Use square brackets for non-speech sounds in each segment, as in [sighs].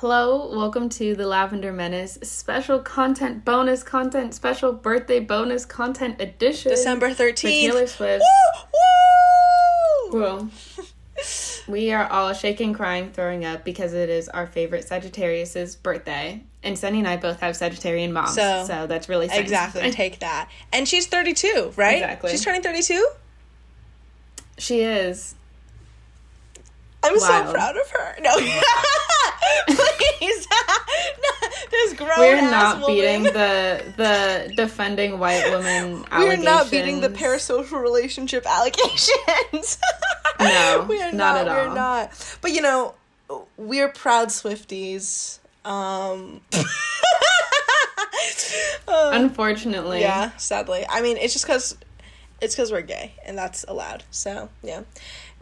Hello, welcome to the Lavender Menace special content, bonus content, special birthday bonus content edition. December 13th. Taylor Swift. Woo! Woo! Well, [laughs] we are all shaking, crying, throwing up because it is our favorite Sagittarius's birthday. And Sunny and I both have Sagittarian moms, so, So- that's really nice. Exactly. [laughs] Take that. And she's 32, right? Exactly. She's turning 32? She is. I'm so proud of her. No. [laughs] Please. [laughs] no, this grown We're not woman. beating the the defending white woman [laughs] We're not beating the parasocial relationship allegations. No, [laughs] we are not not. at We're all. not. But you know, we're proud Swifties. Um, uh, Unfortunately, yeah, sadly. I mean, it's just because it's because we're gay, and that's allowed. So yeah.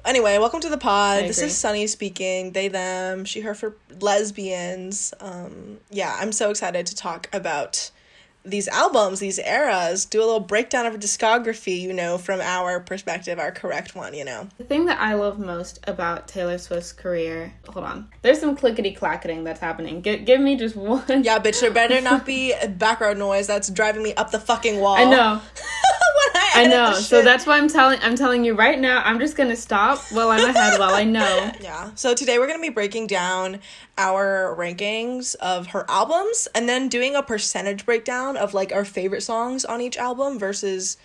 Anyway, welcome to the pod. This is Sunny speaking. They, them, she, her for lesbians. Um, yeah, I'm so excited to talk about these albums, these eras. Do a little breakdown of a discography, you know, from our perspective, our correct one, you know. The thing that I love most about Taylor Swift's career, hold on, there's some clickety clacketing that's happening. G- give me just one. Yeah, bitch, there better not be [laughs] background noise that's driving me up the fucking wall. I know, [laughs] [laughs] I, I know. So that's why I'm telling, I'm telling you right now. I'm just gonna stop while I'm ahead, while I know. [laughs] Yeah. So today we're going to be breaking down our rankings of her albums and then doing a percentage breakdown of like our favorite songs on each album versus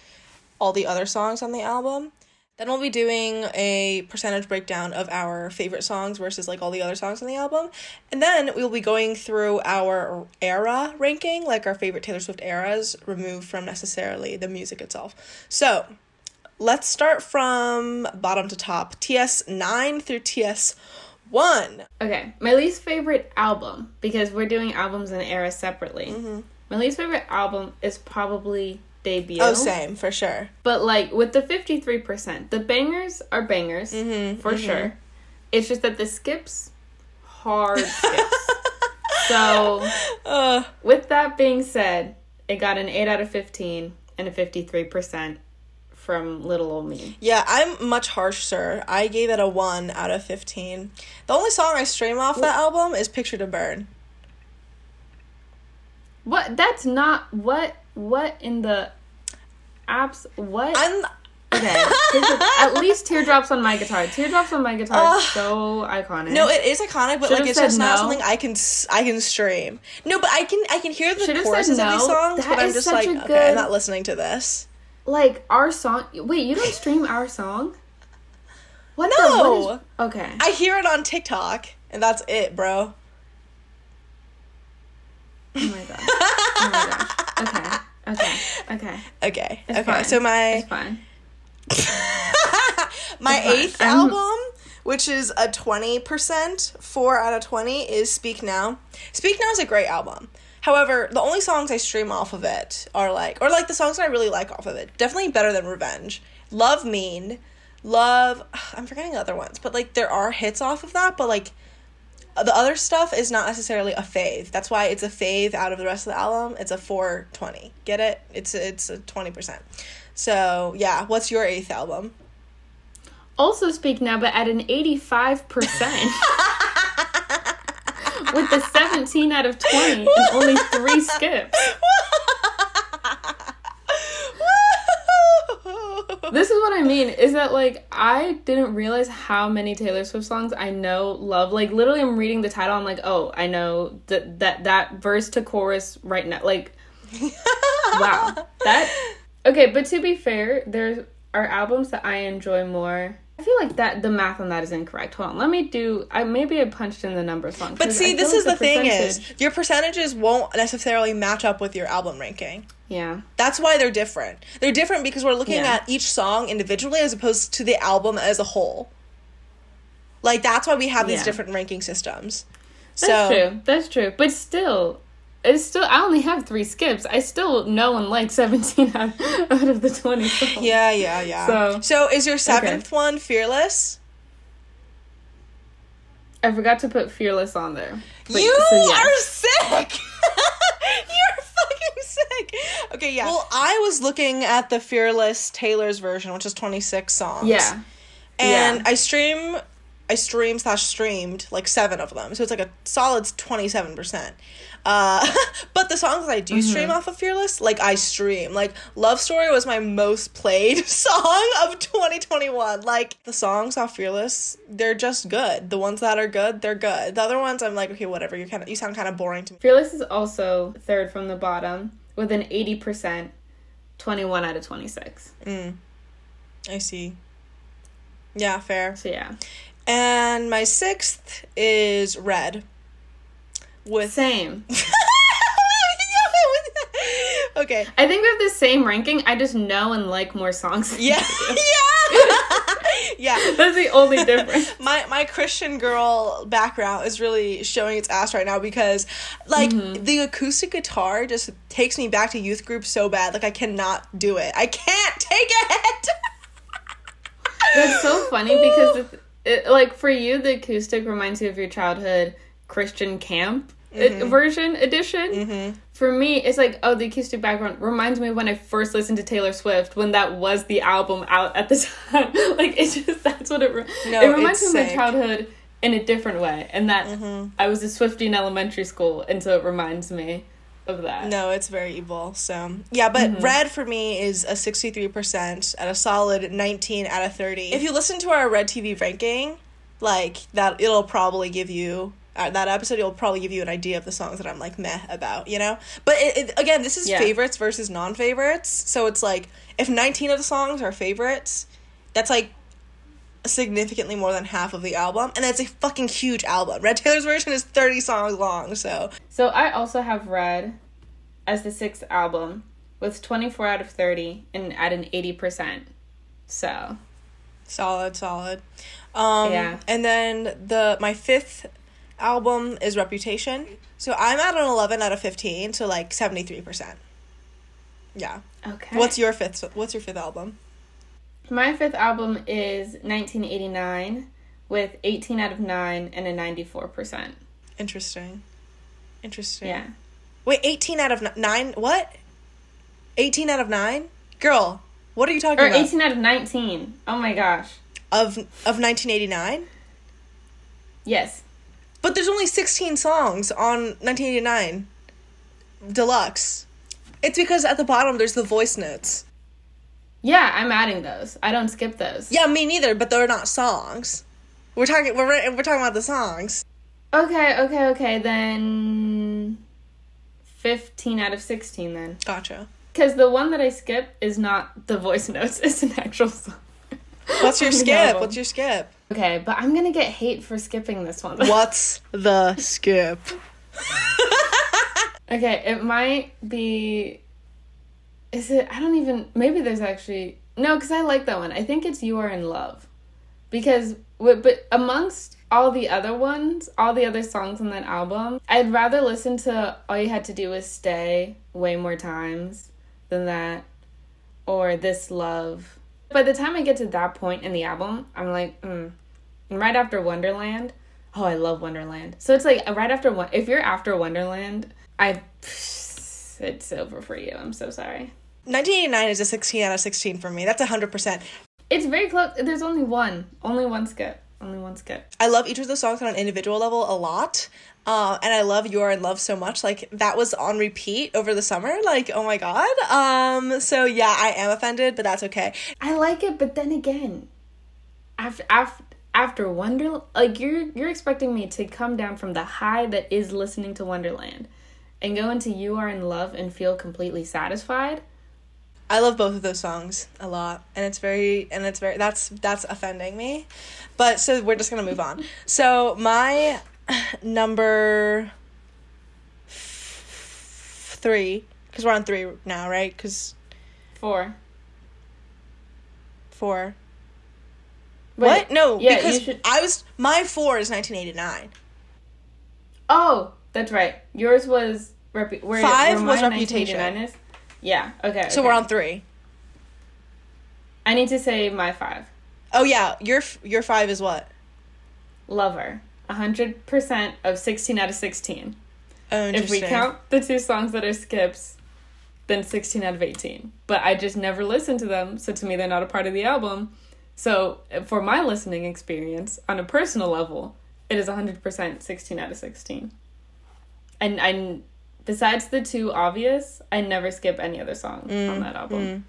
all the other songs on the album. Then we'll be doing a percentage breakdown of our favorite songs versus like all the other songs on the album. And then we'll be going through our era ranking, like our favorite Taylor Swift eras, removed from necessarily the music itself. So, let's start from bottom to top. TS 9 through TS 1. Okay, my least favorite album because we're doing albums and eras separately. Mm-hmm. My least favorite album is probably debut. Oh, same, for sure. But like with the 53%, the bangers are bangers Mm-hmm, for sure. It's just that the skips hard [laughs] skips. so, [laughs] Uh, with that being said, it got an 8 out of 15 and a 53% from Little Ol' Me. yeah, I'm much harsher. I gave it a 1 out of 15. The only song I stream off that album is Picture to Burn. What that's not what what in the apps what I'm. Okay, at [laughs] least teardrops on my guitar. Teardrops on my guitar is so iconic. No, it is iconic, but Should've like it's just not something I can I can stream. No, but I can I can hear the Should've said choruses of these no. songs, That but I'm just like okay, good- I'm not listening to this. like our song. Wait, you don't stream our song? What the? No. What is, okay. I hear it on TikTok, and that's it, bro. oh my god. Oh my gosh. Okay. Okay. Okay. Okay, It's okay. fine. So my It's fine. [laughs] My eighth album, which is a 20%, 4 out of 20, is Speak Now. Speak Now is a great album. However, the only songs I stream off of it are like, or like the songs that I really like off of it, definitely better than Revenge. Love Mean, Love, [sighs] I'm forgetting the other ones, but like there are hits off of that, but like the other stuff is not necessarily a fave. That's why it's a fave out of the rest of the album. It's a 420. Get it? It's it's a 20%. So, yeah, what's your eighth album? Also speak now, but at an eighty-five percent. [laughs] With the 17 out of 20 and only three skips. [laughs] This is what I mean is that like I didn't realize how many Taylor Swift songs I know love. Like literally I'm reading the title I'm like, "Oh, I know that that that verse to chorus right now." Like [laughs] wow. That Okay, but to be fair, there are albums that I enjoy more. I feel like that the math on that is incorrect. Hold on. Let me do I maybe I punched in the numbers wrong. But see, this feel is like the thing is your percentages won't necessarily match up with your album ranking. Yeah. That's why they're different. They're different because we're looking Yeah. at each song individually as opposed to the album as a whole. Like that's why we have these Yeah. different ranking systems. That's so true. That's true. But still, it's still. I only have three skips. I still know and like seventeen [laughs] out, out of the twenty songs. yeah, yeah, yeah. So- so is your seventh one Fearless? I forgot to put fearless on there. But- you so yes. are sick. [laughs] You're fucking sick. Okay, yeah. Well, I was looking at the Fearless Taylor's version, which is 26 songs. Yeah. And Yeah. I stream I streamed slash streamed like seven of them, so it's like a solid twenty seven percent. Uh, [laughs] but the songs I do stream off of Fearless, like I stream. Like Love Story was my most played [laughs] song of 2021. Like the songs off Fearless, they're just good. The ones that are good, they're good. The other ones, I'm like, okay, whatever. You kind of you sound kind of boring to me. Fearless is also third from the bottom with an 80%, 21 out of 26. I see. Yeah, fair. So yeah. And my sixth is Red. With Same. [laughs] okay. I think we have the same ranking. I just know and like more songs. Yeah. [laughs] yeah. [laughs] yeah. That's the only difference. My my Christian girl background is really showing its ass right now because like Mm-hmm. the acoustic guitar just takes me back to youth group so bad. Like I cannot do it. I can't take it. That's so funny because it, like for you the acoustic reminds you of your childhood Christian camp Mm-hmm. version edition. For me, it's like oh the acoustic background reminds me of when I first listened to Taylor Swift when that was the album out at the [laughs] time. like it's just that's what it re- No, it reminds me of my childhood in a different way, and that Mm-hmm. I was a Swiftie in elementary school, and so it reminds me of that. No, it's very evil. So yeah, but red for me is a sixty three percent at a solid nineteen out of thirty. If you listen to our red TV ranking, like that, it'll probably give you. Uh, that episode, it'll probably give you an idea of the songs that I'm like meh about, you know. But it, it, again, this is Yeah. favorites versus non favorites, so it's like if 19 of the songs are favorites, that's like significantly more than half of the album, and that's a fucking huge album. Red Taylor's version is 30 songs long, so So I also have Red as the sixth album with 24 out of 30 and at an 80%. So, Solid, solid. Um, Yeah. And then the my fifth album is Reputation. So I'm at an 11 out of 15, so like 73%. Yeah. okay. What's your fifth what's your fifth album? My fifth album is 1989 with 18 out of 9 and a 94%. Interesting. Interesting. Yeah. Wait, 18 out of n- 9 what? 18 out of 9? Girl, what are you talking about? Or 18 out of 19. Oh my gosh. of of 1989? Yes. But there's only 16 songs on 1989 Deluxe. It's because at the bottom there's the voice notes. Yeah, I'm adding those. I don't skip those. Yeah, me neither, but they're not songs. We're talking we're we're talking about the songs. Okay, okay, okay. Then 15 out of 16 then. Gotcha. Because the one that I skip is not the voice notes, [laughs] it's an actual song. What's your [laughs] skip? What's your skip? Okay, but I'm gonna get hate for skipping this one. [laughs] What's the skip? okay, it might be. Is it? I don't even. Maybe there's actually no, because I like that one. I think it's "You Are in Love," because but amongst all the other ones, all the other songs on that album, I'd rather listen to "All You Had to Do Was Stay" way more times than that, or "This Love." By the time I get to that point in the album, I'm like, mm. right after Wonderland. Oh, I love Wonderland. So it's like right after one. If you're after Wonderland, I. [sighs] It's over for you. I'm so sorry. 1989 is a 16 out of 16 for me. That's 100%. It's very close. There's only one. Only one skip. Only one skip. I love each of those songs on an individual level a lot. Uh, and I love You Are in Love so much. Like that was on repeat over the summer. Like, oh my god. Um, so yeah, I am offended, but that's okay. I like it, but then again, after after after Wonderland, like you're you're expecting me to come down from the high that is listening to Wonderland, and go into You Are in Love and feel completely satisfied. I love both of those songs a lot, and it's very and it's very that's that's offending me. But so we're just gonna move on. [laughs] So my number f- three, because we're on three now, right? Because Four. four. Wait, what? No, yeah, because should. I was my four is nineteen eighty nine. Oh, that's right. Yours was repu- where, Five where was Reputation. Is? Yeah. Okay. So okay. we're on three. I need to say my five. Oh yeah, your your five is what? Lover. 100% of 16 out of 16. Oh, If we count the two songs that are skips, then 16 out of 18. But I just never listened to them, so to me they're not a part of the album. So for my listening experience, on a personal level, it is 100% 16 out of 16. And I, besides the two obvious, I never skip any other song on mm, that album. Mm.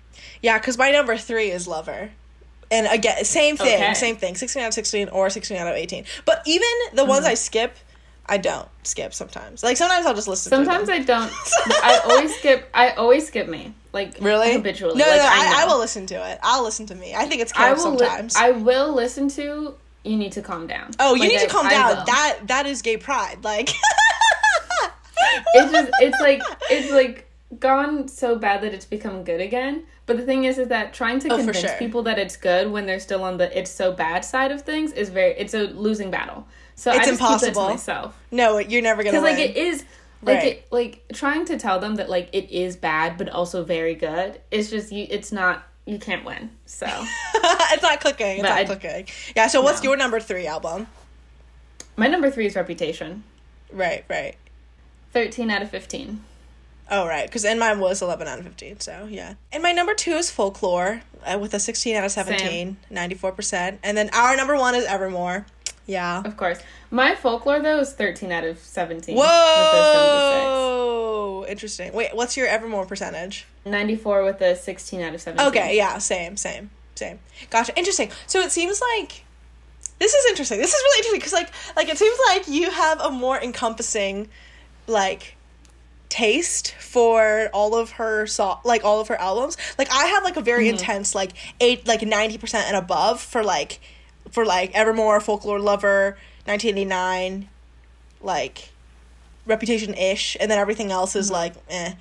Yeah, because my number three is Lover. And again, same thing, Okay. same thing. 16 out of 16 or 16 out of 18. But even the mm-hmm. ones I skip, I don't skip sometimes. Like sometimes I'll just listen Sometimes. I don't. [laughs] I always skip. I always skip me. Like Really? habitually. No, like, no, I, I, know. will listen to it. I'll listen to me. I think it's I camp will. Li- sometimes. I will listen to. You need to calm down. oh, you Like, need to calm I down. That that is gay pride. Like [laughs] it's just it's like it's like gone so bad that it's become good again. But the thing is, is that trying to Oh, convince sure. people that it's good when they're still on the it's so bad side of things is very it's a losing battle. So I It's just keep impossible. to myself no, you're never gonna because win. like it is like Right. it like trying to tell them that like it is bad but also very good. It's just you. It's not you can't win. So [laughs] it's not clicking. It's But not I- clicking. Yeah. So what's No. your number three album? my number three is Reputation. Right. Right. Thirteen out of fifteen. Oh, right. Because and mine was 11 out of 15. So, yeah. And my number two is Folklore uh, with a 16 out of 17, 94%. And then our number one is Evermore. Yeah. Of course. My folklore though is thirteen out of seventeen. with a 76. Whoa! Interesting. Wait, what's your Evermore percentage? 94 with a 16 out of 17. Okay, yeah, same, same, same. Gotcha. Interesting. So it seems like this is interesting. This is really interesting because, like, like it seems like you have a more encompassing, like, taste for all of her so like all of her albums. Like I have like a very intense like eight like ninety percent and above for like for like Evermore, Folklore Lover, nineteen eighty nine, like Reputation ish, and then everything else is like eh.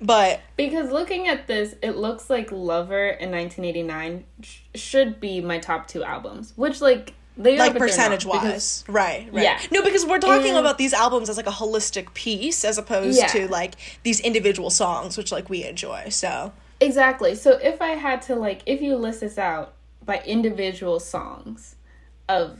But Because looking at this, it looks like Lover in 1989 sh- should be my top two albums, which like they like percentage because- wise right right Yeah. no because we're talking And- about these albums as like a holistic piece as opposed Yeah. to like these individual songs which like we enjoy so Exactly. So if I had to like, if you list this out by individual songs of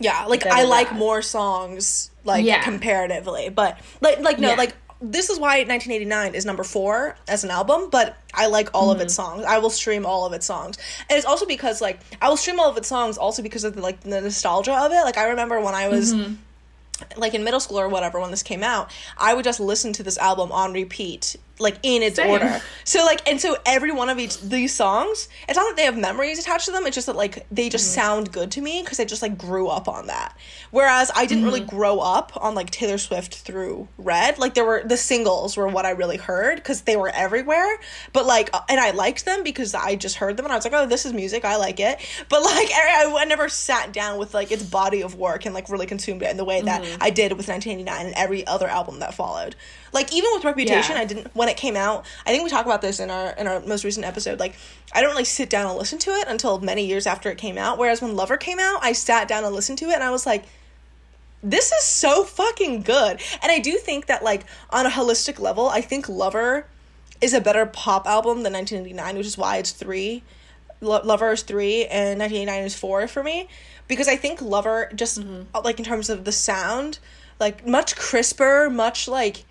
yeah like i like more songs like Yeah. comparatively but like like no Yeah. like this is why 1989 is number four as an album but i like all of its Mm-hmm. songs i will stream all of its songs and it's also because like i will stream all of its songs also because of the like the nostalgia of it like i remember when i was Mm-hmm. like in middle school or whatever when this came out i would just listen to this album on repeat like in its Same. order so like and so every one of each these songs it's not that they have memories attached to them it's just that like they just Mm-hmm. sound good to me because i just like grew up on that whereas i didn't Mm-hmm. really grow up on like taylor swift through red like there were the singles were what i really heard because they were everywhere but like uh, and i liked them because i just heard them and i was like oh this is music i like it but like [laughs] i, I never sat down with like its body of work and like really consumed it in the way that Mm-hmm. i did with 1989 and every other album that followed like even with reputation Yeah. i didn't when it came out i think we talked about this in our in our most recent episode like i don't really sit down and listen to it until many years after it came out. Whereas when lover came out i sat down and listened to it and i was like this is so fucking good. And i do think that like on a holistic level i think lover is a better pop album than 1989 which is why it's three. Lo- lover is three and 1989 is four for me. Because i think lover just uh, like in terms of the sound like much crisper much like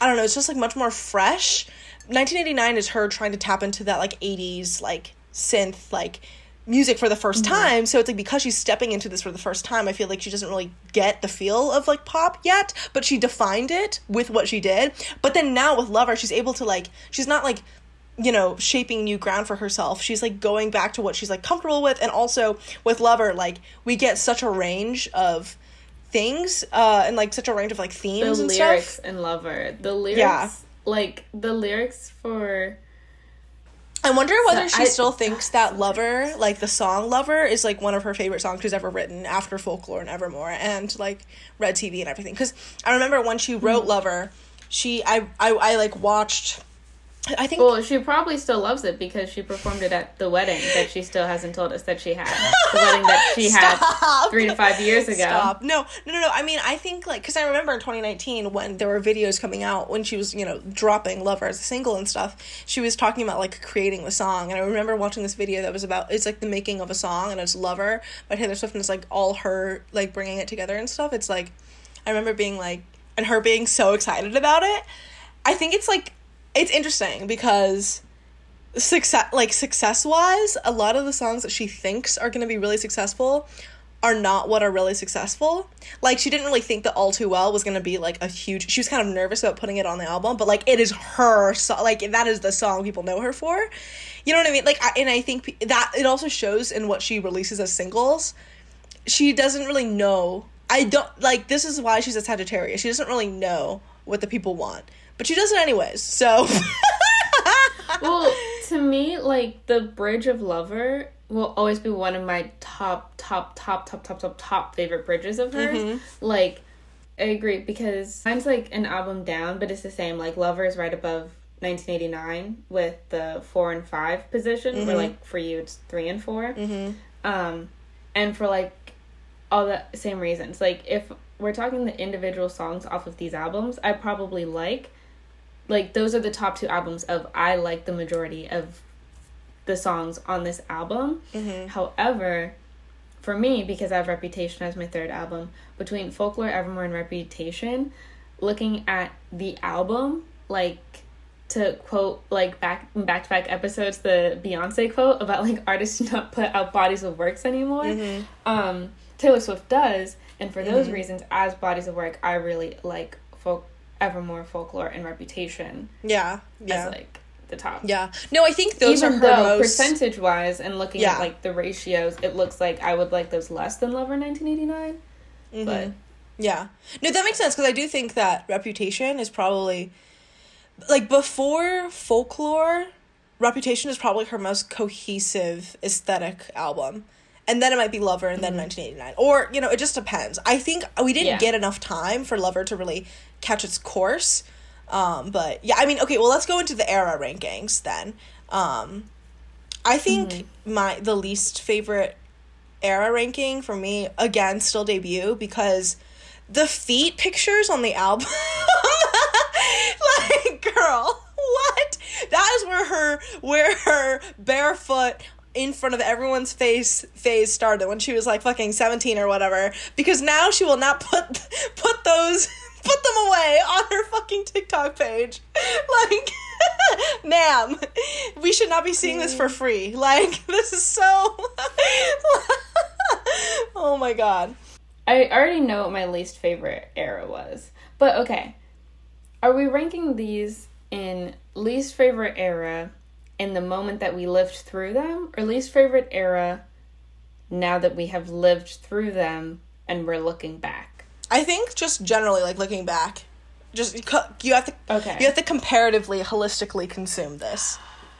i don't know it's just like much more fresh. 1989 is her trying to tap into that like 80s like synth like music for the 1st mm-hmm. time. So it's like because she's stepping into this for the first time i feel like she doesn't really get the feel of like pop yet but she defined it with what she did. But then now with lover she's able to like she's not like you know shaping new ground for herself. She's like going back to what she's like comfortable with. And also with lover like we get such a range of things uh and like such a range of like the themes and lyrics stuff in Lover. The lyrics, Yeah. like the lyrics for I wonder whether So she I- still thinks that Lover, like the song Lover, is like one of her favorite songs she's ever written after Folklore and Evermore and like Red TV and everything. Because I remember when she wrote Lover, she I, I I like watched. I think Well, she probably still loves it because she performed it at the wedding that she still hasn't told us that she had. The wedding that she had [laughs] three to five years ago. Stop. No, no, no, no. I mean, I think like because I remember in 2019 when there were videos coming out when she was you know dropping Lover as a single and stuff. She was talking about like creating the song, and I remember watching this video that was about it's like the making of a song, and it's Lover by Taylor Swift, and it's like all her like bringing it together and stuff. It's like I remember being like and her being so excited about it. I think it's like it's interesting because success like success wise a lot of the songs that she thinks are going to be really successful are not what are really successful. Like she didn't really think that all too well was going to be like a huge she was kind of nervous about putting it on the album but like it is her so like that is the song people know her for. You know what i mean? Like I, and i think that it also shows in what she releases as singles. She doesn't really know i don't like this is why she's a sagittarius. She doesn't really know what the people want but she does it anyways so [laughs] well, to me, like the Bridge of Lover will always be one of my top, top, top, top, top, top, top favorite bridges of hers. Mm-hmm. Like, I agree because mine's like an album down, but it's the same. Like, Lover is right above 1989 with the four and five position. Mm-hmm. Where like for you, it's three and 4 Um, and for like all the same reasons. Like, if we're talking the individual songs off of these albums, I probably like like those are the top two albums of I like the majority of the songs on this album. Mm-hmm. However, for me, because I have Reputation as my third album, between Folklore, Evermore, and Reputation, looking at the album, like to quote like back back to back episodes, the Beyonce quote about like artists do not put out bodies of works anymore. Mm-hmm. Um, Taylor Swift does, and for those mm-hmm. reasons, as bodies of work, I really like folk Evermore, Folklore, and Reputation yeah yeah as like the top. yeah no i think those Even are her though most percentage wise and looking Yeah. at like the ratios, it looks like I would like those less than Lover 1989. Mm-hmm. But Yeah. No, that makes sense because I do think that Reputation is probably like before Folklore, Reputation is probably her most cohesive aesthetic album. And then it might be Lover and then 1989. Or, you know, it just depends. I think we didn't Yeah. get enough time for Lover to really catch its course. Um, but yeah, I mean, okay, well, let's go into the era rankings then. Um, I think my the least favorite era ranking for me again still debut because the feet pictures on the album [laughs] like girl [laughs] what that is where her where her barefoot in front of everyone's face phase started when she was like fucking 17 or whatever. Because now she will not put [laughs] put those [laughs] put them away on her fucking TikTok page. [laughs] Like ma'am we should not be seeing this for free. Like this is so oh my god. I already know what my least favorite era was. But okay. Are we ranking these in least favorite era in the moment that we lived through them or least favorite era now that we have lived through them and we're looking back? I think just generally like looking back, just you you have to Okay. you have to comparatively holistically consume this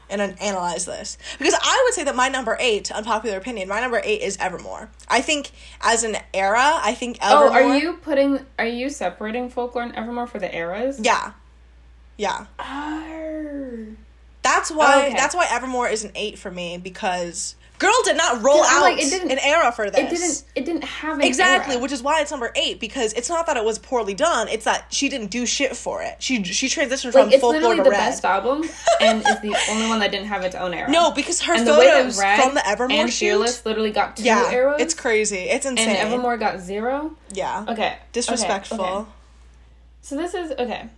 and analyze this because I would say that my number eight, unpopular opinion, my number eight is Evermore. I think as an era, I think Oh, are you putting are you separating folklore and evermore for the eras? Yeah, yeah. Arr. That's why Okay. that's why Evermore is an eight for me because girl did not roll out like, it didn't- an era for this. It didn't it didn't have an Exactly, era. which is why it's number eight because it's not that it was poorly done; it's that she didn't do shit for it. She she transitioned from like it's folklore literally to the red. best album [laughs] and is the only one that didn't have its own era. No, because her and the photos Red from the Evermore and shoot. Fearless literally got two yeah, eras. it's crazy. It's insane. and Evermore got zero. yeah, Okay, disrespectful. okay, okay. So this is okay.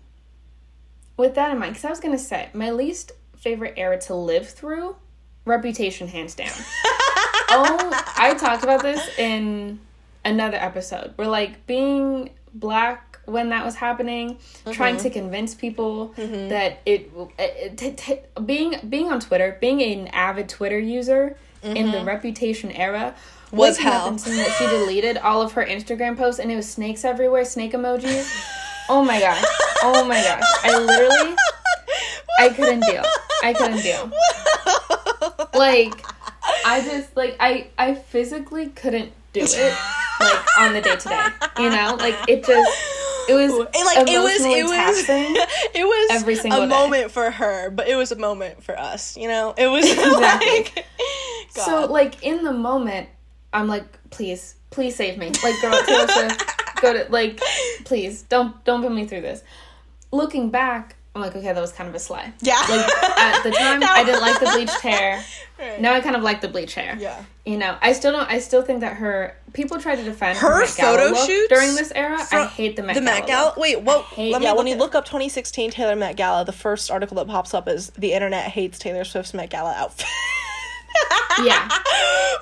With that in mind, because I was gonna say my least favorite era to live through, Reputation, hands down. [laughs] oh, I talked about this in another episode. We're like being black when that was happening, trying Mm-hmm. to convince people that it, it t- t- being being on Twitter, being an avid Twitter user in the Reputation era. Mm-hmm. Was up hell. and that she deleted all of her Instagram posts and it was snakes everywhere, snake emojis. Oh my gosh. Oh my gosh. I literally I couldn't do. I couldn't do. Like I just like I I physically couldn't do it like on the day to day. You know? Like it just it was It, like it was, it was, [laughs] it was every single a day. moment for her, but it was a moment for us. You know, it was [laughs] Exactly. like, God. So like in the moment, I'm like, please, please save me. Like girl, Taylor Swift, go to like, please don't don't put me through this. Looking back, I'm like, okay, that was kind of a sly. Yeah. Like at the [laughs] time, I didn't like the bleached hair. Right. Now I kind of like the bleached hair. Yeah. You know, I still don't. I still think that her people try to defend Her Gala photo look shoots during this era. I hate the Met the Gala. Met Gala. look. Wait, what? hate Let me yeah, yeah, when you look up 2016 Taylor Met Gala, the first article that pops up is the internet hates Taylor Swift's Met Gala outfit. [laughs] Yeah.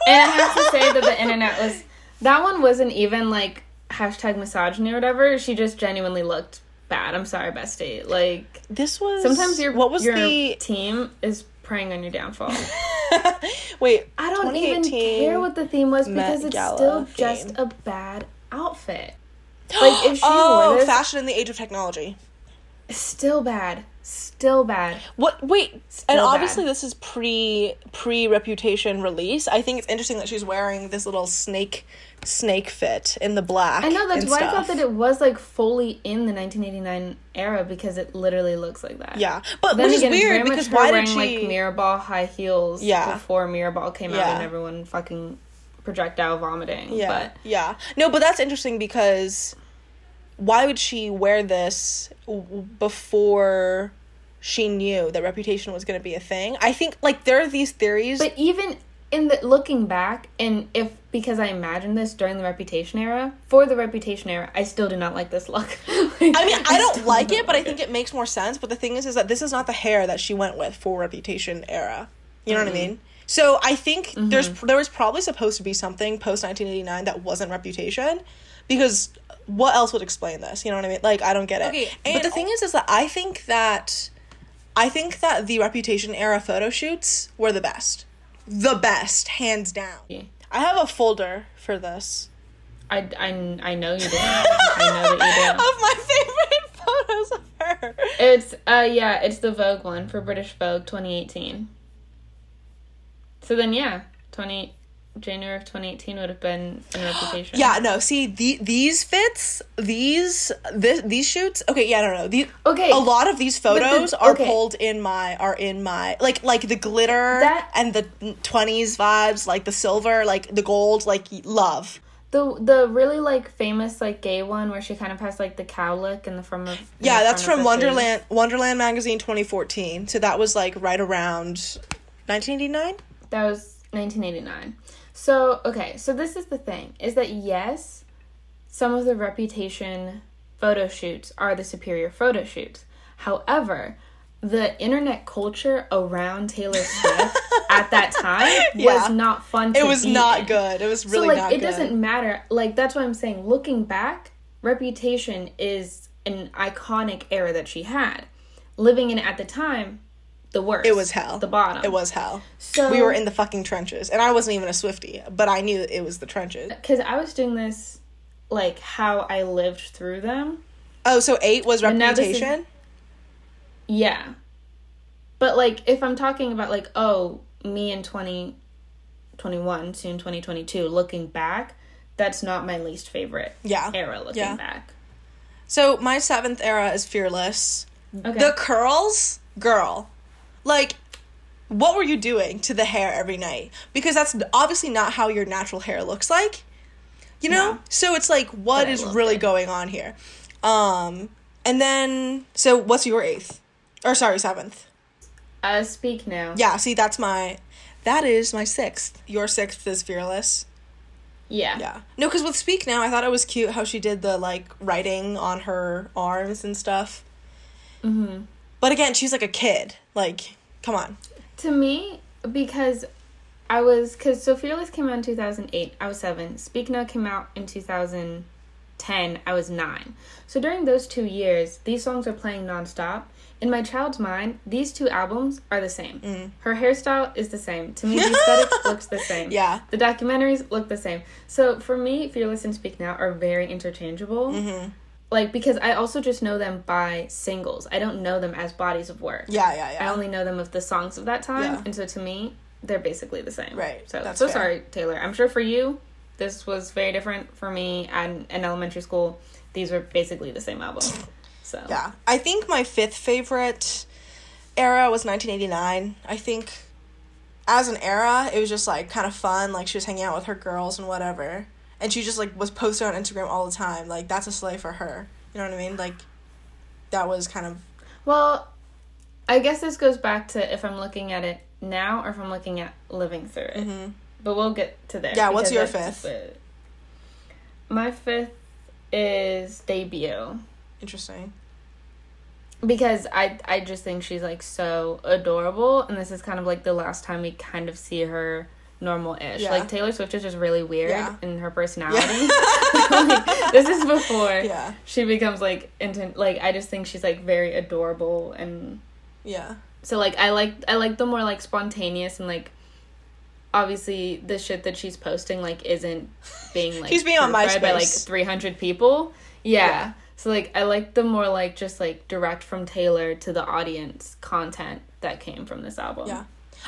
And I have to say that the internet was that one wasn't even like hashtag misogyny or whatever. She just genuinely looked bad. I'm sorry, bestie. Like This was sometimes your what was your the team is preying on your downfall. [laughs] wait? I don't even care what the theme was Met because it's Gala still theme. just a bad outfit. [gasps] Like if she oh, wore this, fashion in the age of technology. still bad, still bad. What? Wait, and obviously bad. this is pre pre reputation release. I think it's interesting that she's wearing this little snake snake fit in the black. I know that's why I thought that it was like fully in the 1989 era because it literally looks like that. Yeah, but Then which again, is weird because why wearing did she? like Mirrorball high heels Yeah. before Mirrorball came out and everyone fucking projectile vomiting. Yeah. But yeah. No, but that's interesting because why would she wear this before she knew that reputation was going to be a thing? I think like there are these theories. but even in the looking back and if because I imagined this during the Reputation era, for the Reputation era, I still do not like this look. [laughs] I mean, I don't like it, but I think it makes more sense. But the thing is, is that this is not the hair that she went with for Reputation era. You know what I mm-hmm. mean? So I think mm-hmm. there's there was probably supposed to be something post 1989 that wasn't Reputation, because what else would explain this? You know what I mean? Like I don't get it. Okay, but the thing is, is that I think that I think that the Reputation era photo shoots were the best, the best, hands down. Yeah. I have a folder for this I, I, I know you do. I know that you do. [laughs] of my favorite [laughs] photos of her. It's uh yeah, it's the Vogue one for British Vogue 2018. So then yeah, 20 January of 2018 would have been in Reputation. Yeah, no. See, the, these fits, these this, these shoots. Okay, yeah, no, no. These, Okay. a lot of these the- photos are okay. pulled in my are in my like like the glitter That- and the twenties vibes, like the silver, like the gold, like love. The the really like famous like gay one where she kind of has like the cow look in the front of Yeah, the that's from her face. Wonderland Wonderland magazine, twenty fourteen. So that was like right around nineteen eighty nine. That was 1989. So, okay, so this is the thing is that yes, some of the reputation photo shoots are the superior photo shoots. However, the internet culture around Taylor [laughs] Swift at that time Yeah. was not fun to It was not in. good. It was really so like it good. doesn't matter. Like that's what I'm saying. Looking back, Reputation is an iconic era that she had. Living in it at the time, the worst. It was hell. The bottom. It was hell. So we were in the fucking trenches, and I wasn't even a Swiftie, but I knew it was the trenches. because I was doing this like how I lived through them. Oh, so eight was this is- reputation. Yeah. But like if I'm talking about like oh, me in 2021, soon 2022, looking back, that's not my least favorite Yeah. era looking Yeah. back. So my seventh era is fearless. Okay. The curls, girl, like, what were you doing to the hair every night? Because that's obviously not how your natural hair looks like. You know, No. so it's like, what is really it. going on here? Um, and then so what's your eighth? Or sorry, seventh. uh speak now. Yeah, see, that's my, that is my sixth. Your sixth is fearless. Yeah. Yeah. No, because with Speak Now, I thought it was cute how she did the like writing on her arms and stuff. Mhm. But again, she's like a kid. Like, come on. To me, because I was because So Fearless came out in two thousand eight. I was seven. Speak Now came out in two thousand ten. I was nine. So during those two years, these songs are playing nonstop. In my child's mind, these two albums are the same. Mm. Her hairstyle is the same. To me, [laughs] the aesthetic looks the same. Yeah. The documentaries look the same. So for me, Fearless and Speak Now are very interchangeable. Mm-hmm. Like because I also just know them by singles. I don't know them as bodies of work. Yeah, yeah, yeah. I only know them of the songs of that time, Yeah. and so to me, they're basically the same. Right, So that's so fair. sorry, Taylor. I'm sure for you, this was very different. For me, and in elementary school, these were basically the same album. So yeah. I think my fifth favorite era was 1989. I think as an era, it was just like kind of fun. Like she was hanging out with her girls and whatever. And she just like was posted on Instagram all the time. Like that's a slay for her. You know what I mean? Like that was kind of Well, I guess this goes back to if I'm looking at it now or if I'm looking at living through it. But we'll get to there. Mm-hmm. Yeah, what's your fifth? My fifth is debut. Interesting. because I I just think she's like so adorable, and this is kind of like the last time we kind of see her normal ish. Yeah. Like Taylor Swift is just really weird Yeah. in her personality. [laughs] Like, this is before [laughs] Yeah. she becomes like intent. Like I just think she's like very adorable, and Yeah. so like I like I like the more like spontaneous and like. Obviously, the shit that she's posting like isn't being like She's being on proofread by like three hundred people. Yeah. Yeah. So like I like the more like just like direct from Taylor to the audience content that came from this album. Yeah.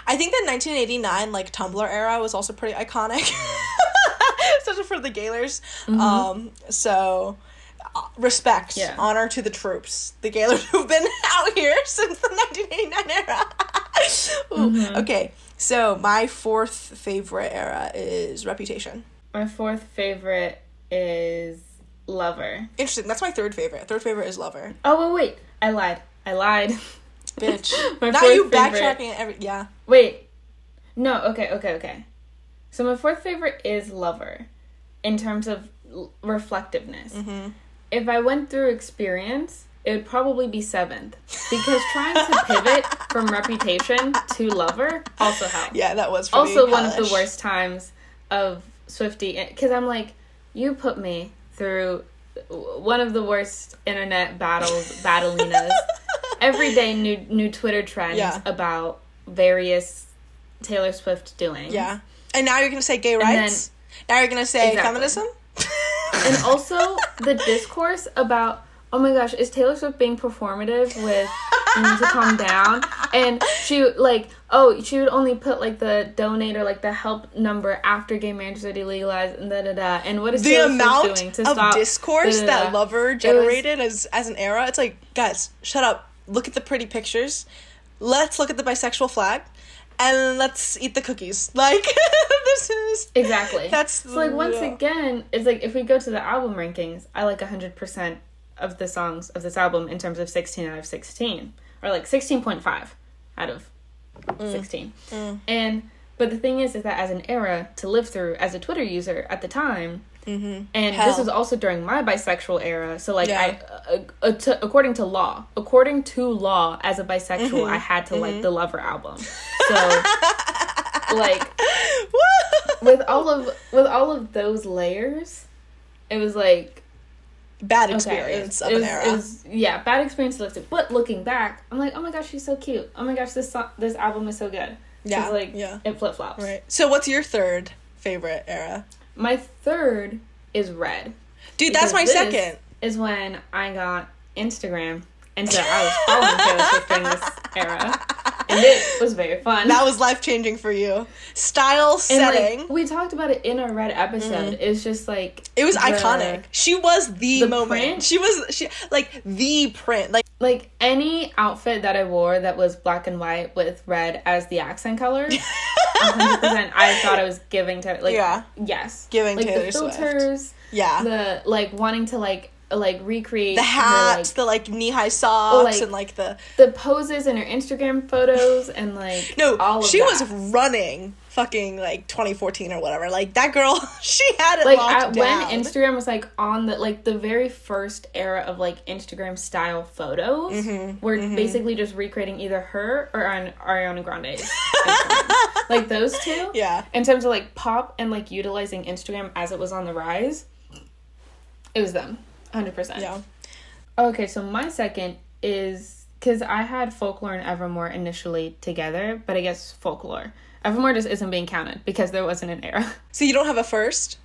I think the 1989 like Tumblr era was also pretty iconic, [laughs] especially for the Gaylors. Um, so uh, respect, Yeah. honor to the troops, the Gaylors [laughs] who've been out here [laughs] since the 1989 era. Ooh, Okay, so my fourth favorite era is Reputation. My fourth favorite is Lover. Interesting. That's my third favorite. Third favorite is Lover. Oh wait, wait. I lied. I lied. Bitch. [laughs] Now you favorite- backtracking every yeah. Wait. No, okay, okay, okay. So my fourth favorite is Lover in terms of l- reflectiveness. Mm-hmm. If I went through experience, it would probably be seventh. Because trying to pivot [laughs] from reputation to Lover also helped. Yeah, that was also one of the worst times of Swiftie because I'm like, you put me through one of the worst internet battles, [laughs] battlelinas. Every day, new new Twitter trends Yeah. about various Taylor Swift doing. Yeah. And now you're gonna say gay rights? now you're gonna say Exactly. feminism? [laughs] and also the discourse about oh my gosh is taylor swift being performative with you need to calm down and she like oh she would only put like the donate or like the help number after gay marriage is legalized and da da da and what is the taylor amount swift doing to of stop discourse da, da, that. Lover generated as as an era, it's like, guys, shut up. Look at the pretty pictures. Let's look at the bisexual flag, and let's eat the cookies. [laughs] Like [laughs] this is exactly That's- so like once yeah. again it's like if we go to the album rankings i like 100% of the songs of this album in terms of 16 out of 16 or like 16.5 out of Mm. 16 and but the thing is is that as an era to live through as a twitter user at the time and this Hell. was also during my bisexual era so like Yeah. i uh, uh, to, according to law according to law as a bisexual Mm-hmm. i had to like the lover album [laughs] so like with all of with all of those layers it was like bad okay, experience it of was, an era. it was yeah bad experience to listen but looking back i'm like oh my gosh she's so cute oh my gosh this song, this album is so good Yeah, like yeah. it flip-flops right. So what's your third favorite era? My third is red Dude, that's my second. is when i got instagram and so i was following taylor swift during this era and it was very fun That was life changing for you. Style and setting. like we talked about it in our red episode mm-hmm. it's just like it was the- iconic. She was the, the moment. print? She was she like the print. Like like any outfit that I wore that was black and white with red as the accent color, [laughs] 100%, I thought I was giving to like Yeah. yes, Giving like Taylor the Swift. filters, yeah. the like wanting to like like recreate the her, hats, like, the like knee high socks, like- and like the the poses in her Instagram photos and like no, all of she that. was running fucking like 2014 or whatever. Like that girl, [laughs] she had it like locked at, down. when Instagram was like on the like the very first era of like Instagram style photos Mm-hmm, were basically just recreating either her or on Ariana Grande's [laughs] Instagram. like those two yeah, in terms of like pop and like utilizing Instagram as it was on the rise it was them 100% yeah, okay so my second is because I had folklore and Evermore initially together but I guess folklore Evermore just isn't being counted because there wasn't an era [laughs] So you don't have a first?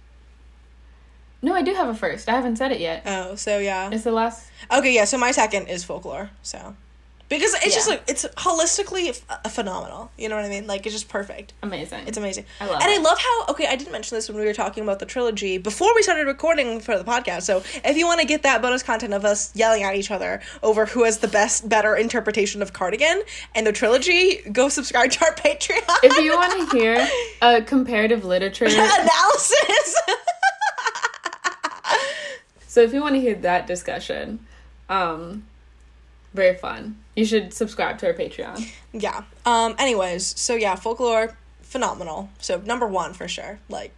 no I do have a first I haven't said it yet Oh, so yeah. It's the last. Okay, yeah. So my second is folklore. So because it's just like it's holistically f- phenomenal. You know what I mean? Like it's just perfect. Amazing. It's amazing. I love and I love how okay, I didn't mention this when we were talking about the trilogy before we started recording for the podcast. So if you want to get that bonus content of us yelling at each other over who has the best better interpretation of Cardigan and the trilogy, go subscribe to our Patreon. if you want to hear a comparative literature, [laughs] analysis. so if you want to hear that discussion, um, very fun. You should subscribe to our Patreon. Yeah. Um. Anyways, so yeah, folklore phenomenal. So number one for sure. Like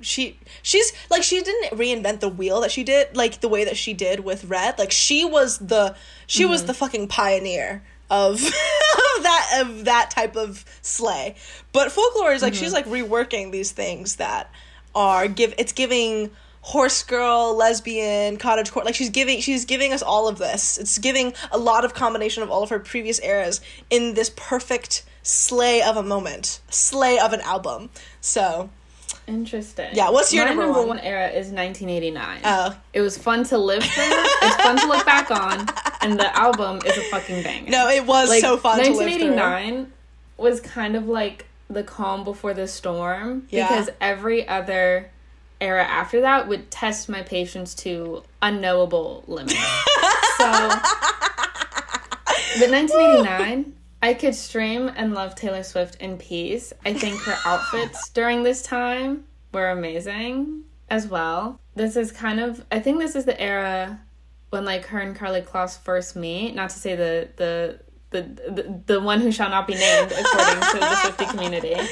she she's like she didn't reinvent the wheel that she did like the way that she did with red like she was the she mm-hmm. was the fucking pioneer of [laughs] of that of that type of slay but folklore is like mm-hmm. she's like reworking these things that are give it's giving horse girl lesbian cottage core like she's giving she's giving us all of this it's giving a lot of combination of all of her previous eras in this perfect slay of a moment slay of an album so Interesting. Yeah, what's your My number, number one? one era is 1989. Oh. It was fun to live through. it's fun to look back on, and the album is a fucking banger. No, it was like, so fun 1989 was kind of like the calm before the storm Yeah. because every other era after that would test my patience to unknowable limits. so, [laughs] but 1989 I could stream and love Taylor Swift in peace. I think her outfits during this time were amazing as well. This is kind of I think this is the era when like her and Karlie Kloss first meet. Not to say the the the the, the one who shall not be named according to the Swiftie community. [laughs]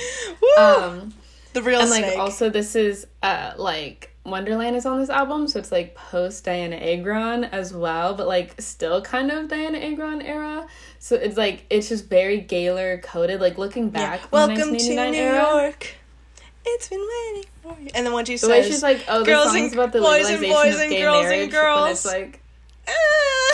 Um the real and like also this is uh like Wonderland is on this album, so it's like post Dianna Agron as well, but like still kind of Dianna Agron era. So it's like it's just very Gaylor coded. Like looking back, yeah. welcome to New era, York. It's been waiting for you. And then when she the says, she's like, oh, the girls song's and about the boys and boys of and gay girls and marriage, when girls. it's like. [laughs]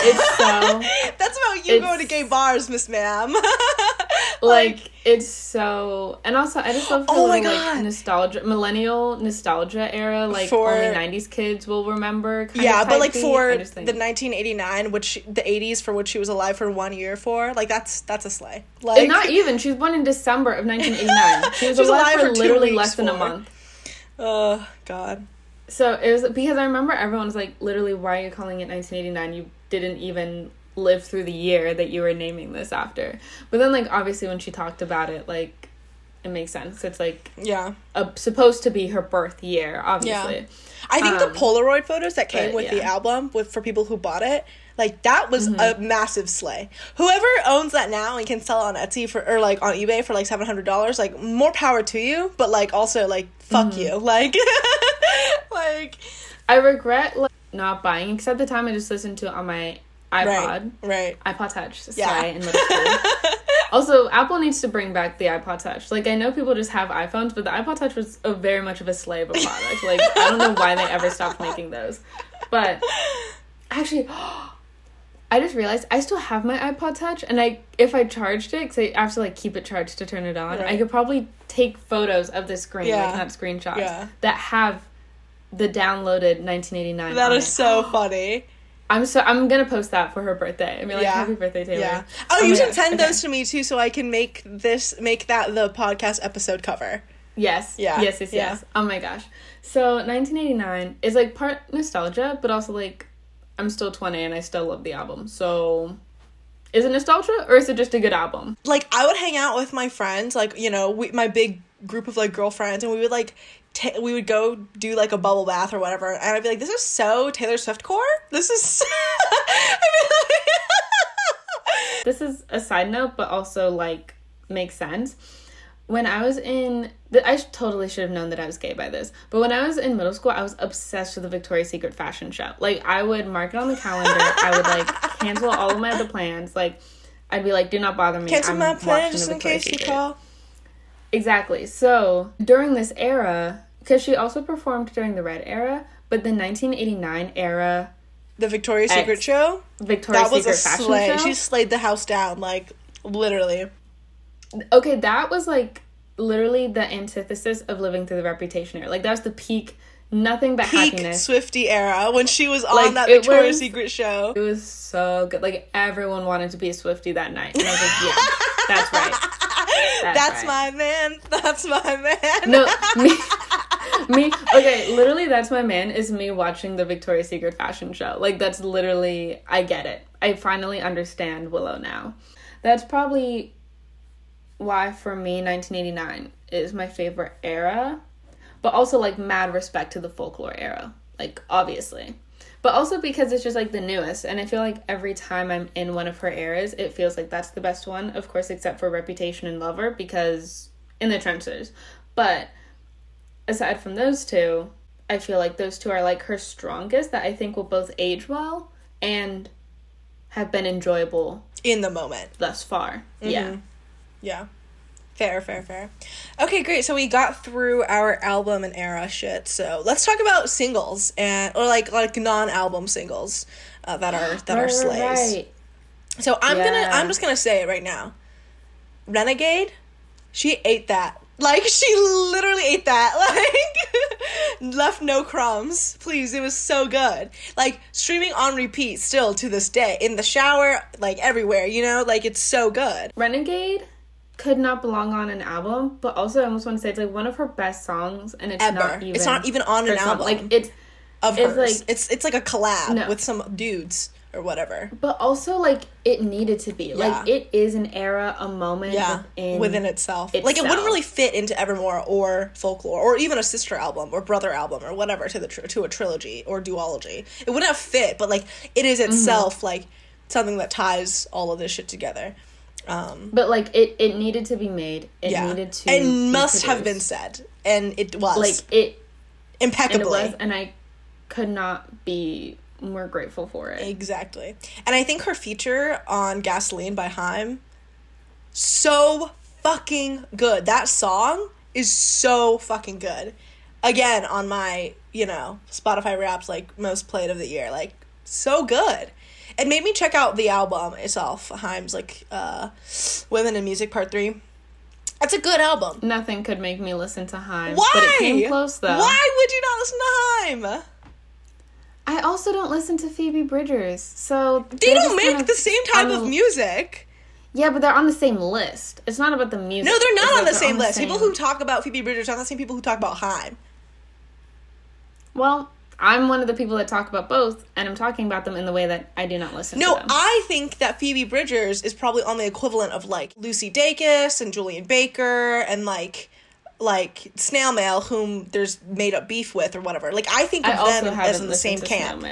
It's so- [laughs] That's about you going to gay bars, Miss Ma'am. [laughs] [laughs] like it's so and also I just love the Oh little, like nostalgia millennial nostalgia era like For- only 90s kids will remember kind yeah, of but like for the 1989, which the 80s for which she was alive for one year for, like that's that's a slay. Like And not even. She was born in December of 1989. [laughs] She was She was alive, alive for, for literally less than a month. Oh God. So it was because I remember everyone was like, literally, why are you calling it 1989? You didn't even live through the year that you were naming this after. But then, like, obviously, when she talked about it, like, it makes sense. It's like Yeah. a, supposed to be her birth year, obviously. I think Um, the Polaroid photos that came but, with the yeah. Mm-hmm. album with for people who bought it, like that was a massive slay. Whoever owns that now and can sell on Etsy for or like on eBay for like seven hundred dollars, like more power to you. But like also like fuck Mm-hmm. you, [laughs] like [laughs] like I regret like, not buying at the time I just listened to it on my iPod. right, right. iPod Touch. Yeah. In middle school. [laughs] also, Apple needs to bring back the iPod Touch. Like, I know people just have iPhones, but the iPod Touch was a very much of a slave of a product. like, I don't know why they ever stopped making those. But actually, [gasps] I just realized I still have my iPod Touch, and I if I charged it, because I have to like keep it charged to turn it on, I could probably take photos of the screen, Yeah. like not screenshots, Yeah. that have the downloaded 1989. That is it. so [gasps] funny. I'm so I'm gonna post that for her birthday. and be like, Yeah. happy birthday, Taylor. Yeah. Oh, Oh you should gosh, send okay. those to me too, so I can make this make that the podcast episode cover. Yes. Yeah, Yes, yes, yeah. yes. Oh my gosh. So 1989 is like part nostalgia, but also like I'm still 20 and I still love the album. So is it nostalgia or is it just a good album? like I would hang out with my friends, like you know, we, my big group of like girlfriends, and we would like ta- we would go do like a bubble bath or whatever, and I'd be like, "This is so Taylor Swift core. This is." Be like- [laughs] This is a side note, but also like makes sense. When I was in, th- I totally should have known that I was gay by this. But when I was in middle school, I was obsessed with the Victoria's Secret fashion show. Like I would mark it on the calendar. I would like [laughs] cancel all of my other plans. Like I'd be like, "Do not bother me." Cancel I'm my plan just in case you call. Exactly. So during this era, because she also performed during the Red era, but the 1989 era The Victoria's. Secret show. Victoria's That was Secret a fashion slay. show. She slayed the house down, like literally. Okay, that was like literally the antithesis of living through the reputation era. Like that was the peak, nothing but Peak happiness. Swiftie era when she was on Like, that Victoria's was- Secret show. It was so good. Like everyone wanted to be a Swiftie that night, and I was like, yeah, that's right. [laughs] That's, That's right. my man. [laughs] That's my man. No, [laughs] me, [laughs] me. Okay, literally, that's my man. Is me watching the Victoria's Secret fashion show. Like that's literally, I get it. I finally understand Willow now. That's probably why for me, 1989 is my favorite era, but also like mad respect to the folklore era. Like obviously, But also because it's just like the newest, and I feel like every time I'm in one of her eras, it feels like that's the best one. Of course, except for Reputation and Lover, because in the trenches. But aside from those two, I feel like those two are like her strongest that I think will both age well and have been enjoyable in the moment. thus far. Yeah. Yeah. Fair, fair, fair. Okay, great. So we got through our album and era shit. So let's talk about singles and or like like non-album singles uh, that are [gasps] that are slays. right. So I'm gonna I'm just gonna say it right now. Renegade, she ate that. Like she literally ate that. [laughs] Like left no crumbs. Please, it was so good. Like streaming on repeat still to this day in the shower, like everywhere. You know, like it's so good. Renegade could not belong on an album, but also I almost want to say it's like one of her best songs, and it's Ever. not even. It's not even on an her song. album. Like it's, of It's hers. like- it's it's like a collab No. with some dudes or whatever. but also like it needed to be. Like it is an era, a moment Yeah, within. within itself. Like it wouldn't really fit into Evermore or Folklore or even a sister album or brother album or whatever to the tr- to a trilogy or duology. It wouldn't have fit, but like it is itself like something that ties all of this shit together. Um, But like it, it needed to be made. It yeah, needed to. it must have been said, and it was Like it, and it impeccably. was, and I could not be more grateful for it. Exactly. And I think her feature on Gasoline by Haim so fucking good. That song is so fucking good. Again, on my, you know, Spotify Wrapped like most played of the year. Like so good. It made me check out the album itself, Haim's like uh Women in Music Part 3. That's a good album. Nothing could make me listen to Haim. Why? But it came close though. Why would you not listen to Haim? I also don't listen to Phoebe Bridgers, so They don't make kind of the same type of oh. music. Yeah, but they're on the same list. It's not about the music. No, they're not on the they're same list. People who talk about Phoebe Bridgers are not the same people who talk about Haim. Well, I'm one of the people that talk about both, and I'm talking about them in the way that I do not listen No, to them. I think that Phoebe Bridgers is probably on the equivalent of like Lucy Dacus and Julien Baker and like like Snail Mail, whom there's made up beef with or whatever. Like I think of also them as in the same camp.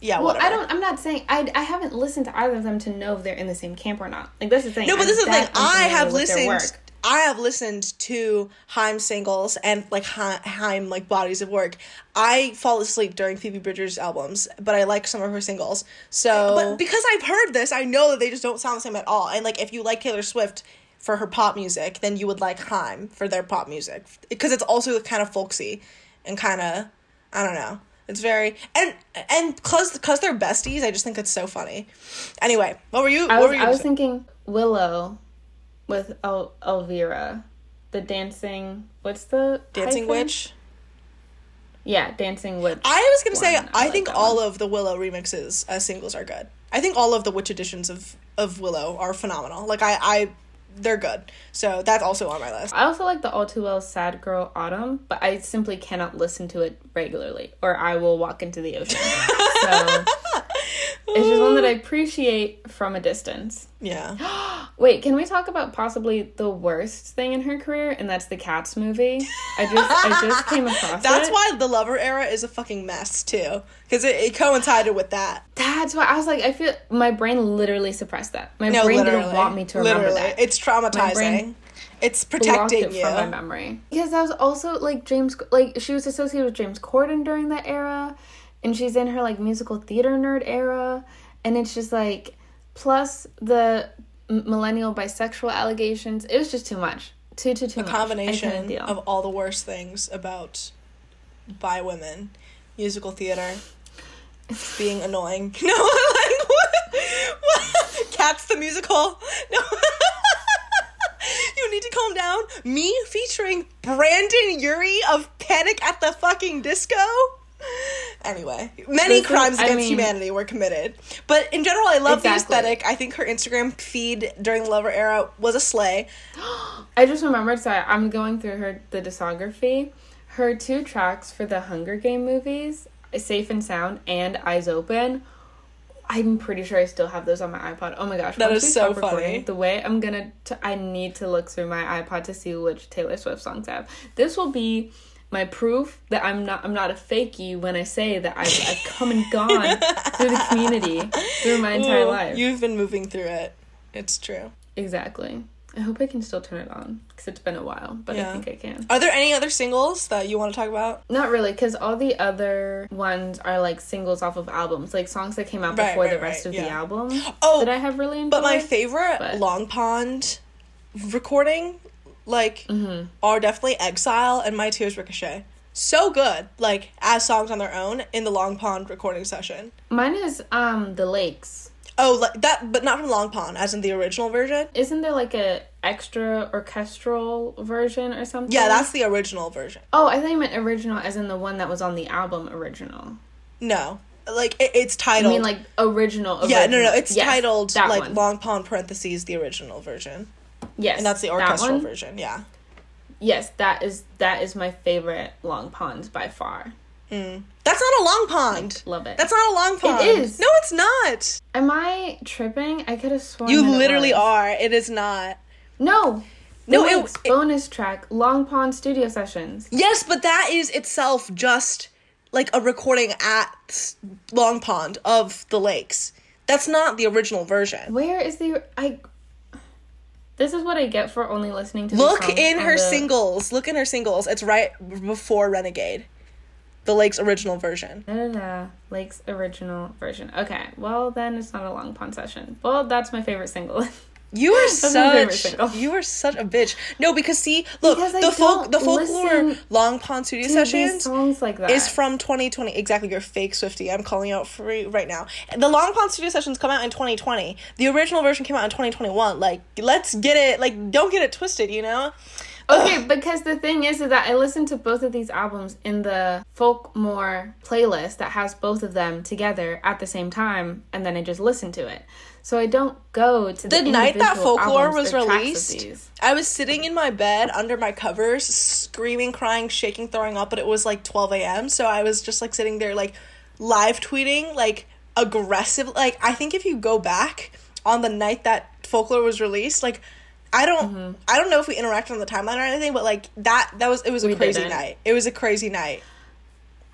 Yeah, Well, whatever. I don't. I'm not saying I. I haven't listened to either of them to know if they're in the same camp or not. Like that's the thing. No, but I'm this is the thing. I have listened. I have listened to Haim singles and like Haim like bodies of work. I fall asleep during Phoebe Bridgers albums, but I like some of her singles. So, but because I've heard this, I know that they just don't sound the same at all. And like, if you like Taylor Swift for her pop music, then you would like Haim for their pop music because it's also kind of folksy and kind of I don't know. It's very and and cause cause they're besties. I just think it's so funny. Anyway, what were you? I what was. were you? I was thinking Willow, with El- Elvira, the dancing. What's the Dancing hyphen? Witch. Yeah, dancing witch. I was gonna say one. I, like think all one. of the Willow remixes as singles are good. I think all of the Witch editions of of Willow are phenomenal. Like I I they're good. So that's also on my list. I also like the All Too Well Sad Girl Autumn, but I simply cannot listen to it regularly, or I will walk into the ocean. [laughs] so it's just one that I appreciate from a distance. Yeah. [gasps] [gasps] Wait, can we talk about possibly the worst thing in her career, and that's the Cats movie? I just I just came [laughs] across That's it. why the Lover era is a fucking mess too, because it, it coincided with that. That's why I was like, I feel my brain literally suppressed that. My No, brain didn't want me to remember literally, that. it's traumatizing. It's protecting it you. from my memory because that was also like James like she was associated with James Corden during that era and she's in her like musical theater nerd era and it's just like plus the millennial bisexual allegations it was just too much too too too much I Combination of all the worst things about bi women, musical theater, being annoying. [laughs] No, like what? what? [laughs] Cats the musical. No. [laughs] you need to calm down. Me featuring Brendon Urie of Panic at the fucking Disco. Anyway, many crimes I against mean- humanity were committed. But in general, I love Exactly. the aesthetic. I think her Instagram feed during the Lover era was a slay. [gasps] I just remembered sorry I'm going through her the discography her two tracks for the Hunger Game movies Safe and Sound and Eyes Open I'm pretty sure I still have those on my iPod. Oh my gosh, That is so funny. The way I'm gonna, t- I need to look through my iPod to see which Taylor Swift songs I have. This will be my proof that I'm not I'm not a fake you when I say that I've, I've come and gone through the community through my entire Ooh, life. You've been moving through it. It's true. Exactly. I hope I can still turn it on because it's been a while, but Yeah. I think I can. Are there any other singles that you want to talk about? Not really, because all the other ones are like singles off of albums, like songs that came out Right, before the rest right, of the album Oh, that I have really enjoyed. But my favorite but- Long Pond recording, like, Mm-hmm. are definitely Exile and My Tears Ricochet. So good, like as songs on their own in the Long Pond recording session. Mine is um the Lakes. Oh, like that, but not from Long Pond, as in the original version. Isn't there like a extra orchestral version or something? Yeah, that's the original version. Oh, I think you meant original, as in the one that was on the album original. No, like it, it's I titled. mean, like original. yeah, no, no, it's Yes, titled like one. Long Pond parentheses the original version, Yes, and that's the orchestral one. version. Yeah. Yes, that is that is my favorite Long Pond by far. Mm. That's not a long pond. Love it. That's not a long pond. It is. No, it's not. Am I tripping? I could have sworn You that it literally was. are. It is not. No. No, No, it- Lakes bonus track, Long Pond Studio Sessions. Yes, but that is itself just like a recording at Long Pond of the lakes. That's not the original version. Where is the I? This is what I get for only listening to. Look in her the- singles. Look in her singles. It's right before Renegade. The Lakes original version. Da, da, da. Lake's original version. Okay, well then it's not a long pond session. Well, that's my favorite single. [laughs] You are [laughs] such you are such a bitch. No, because see, look, Because the folk the folklore Long Pond Studio Sessions songs like that is from 2020. Exactly, you're fake Swiftie. I'm calling you out free right now. The Long Pond Studio Sessions come out in 2020. The original version came out in 2021. Like, let's get it. Like, don't get it twisted. You know. [sighs] Okay, because the thing is, is that I listened to both of these albums in the Folkmore playlist that has both of them together at the same time, and then I just listened to it. So I don't go to the, The night that Folklore was or tracks of released. I was sitting in my bed under my covers, screaming, crying, shaking, throwing up, but it was like 12 a.m. So I was just like sitting there, like live tweeting, like aggressive. Like, I think if you go back on the night that Folklore was released, like, I don't, Mm-hmm. I don't know if we interacted on the timeline or anything, but like that, that was, it was a We crazy didn't. night. It was a crazy night.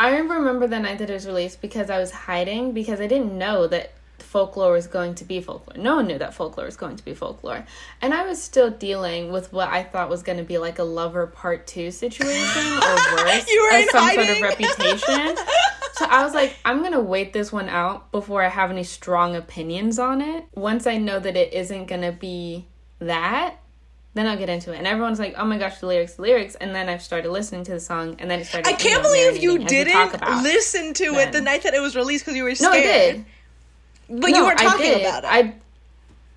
I remember the night that it was released because I was hiding because I didn't know that folklore was going to be folklore. No one knew that folklore was going to be folklore. And I was still dealing with what I thought was going to be like a lover part two situation or [laughs] worse. You were as in some sort of reputation. [laughs] so I was like, I'm going to wait this one out before I have any strong opinions on it. Once I know that it isn't going to be that, then I'll get into it. And everyone's like, oh my gosh, the lyrics, the lyrics. And then I've started listening to the song and then it started. I can't you know, believe you marinating as we talk didn't listen to it the night that it was released because you were No, scared. I did. But you weren't I talking about it. I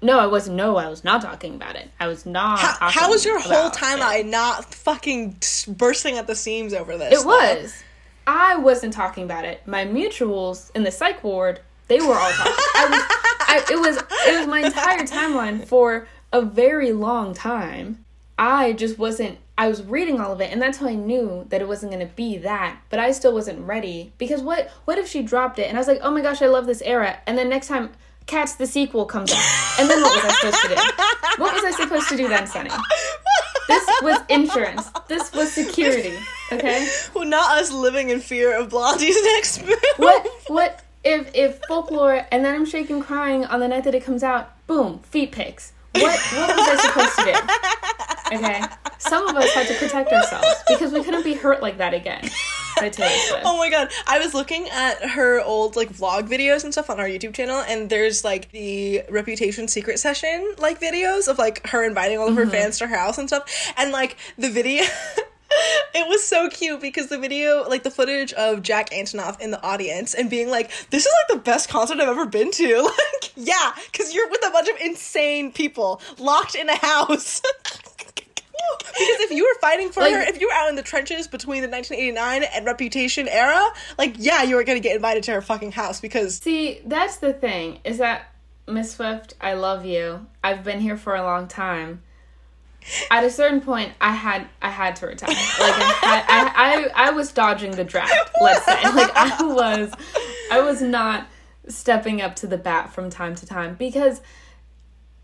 no, I wasn't. No, I was not talking about it. I was not. How, how was your whole timeline not fucking bursting at the seams over this? It was. I wasn't talking about it. My mutuals in the psych ward, they were all talking. I was. I, it was. It was my entire timeline for a very long time. I just wasn't. I was reading all of it, and that's how I knew that it wasn't going to be that. But I still wasn't ready because what? What if she dropped it? And I was like, oh my gosh, I love this era. And then next time, Cats the sequel comes out, and then what was I supposed to do? What was I supposed to do then, Sunny? This was insurance. This was security. Okay. Well, not us living in fear of Blondie's next move. What what if if folklore and then I'm shaking crying on the night that it comes out, boom, feet pics. What what was I supposed to do? Okay. Some of us had to protect ourselves because we couldn't be hurt like that again. By Taylor Swift. [laughs] Oh my god, I was looking at her old like vlog videos and stuff on our YouTube channel, and there's like the Reputation Secret Session like videos of like her inviting all of her mm-hmm. fans to her house and stuff, and like the video. [laughs] [laughs] It was so cute because the video, like the footage of Jack Antonoff in the audience and being like, "This is like the best concert I've ever been to." [laughs] Like, yeah, because you're with a bunch of insane people locked in a house. [laughs] because if you were fighting for Like- her, if you were out in the trenches between the 1989 and Reputation era, like yeah, you were gonna get invited to her fucking house because See, that's the thing, is that Miss Swift, I love you. I've been here for a long time. At a certain point, I had I had to retire. Like I I, I I was dodging the draft. [laughs] Let's say, like I was, I was not stepping up to the bat from time to time because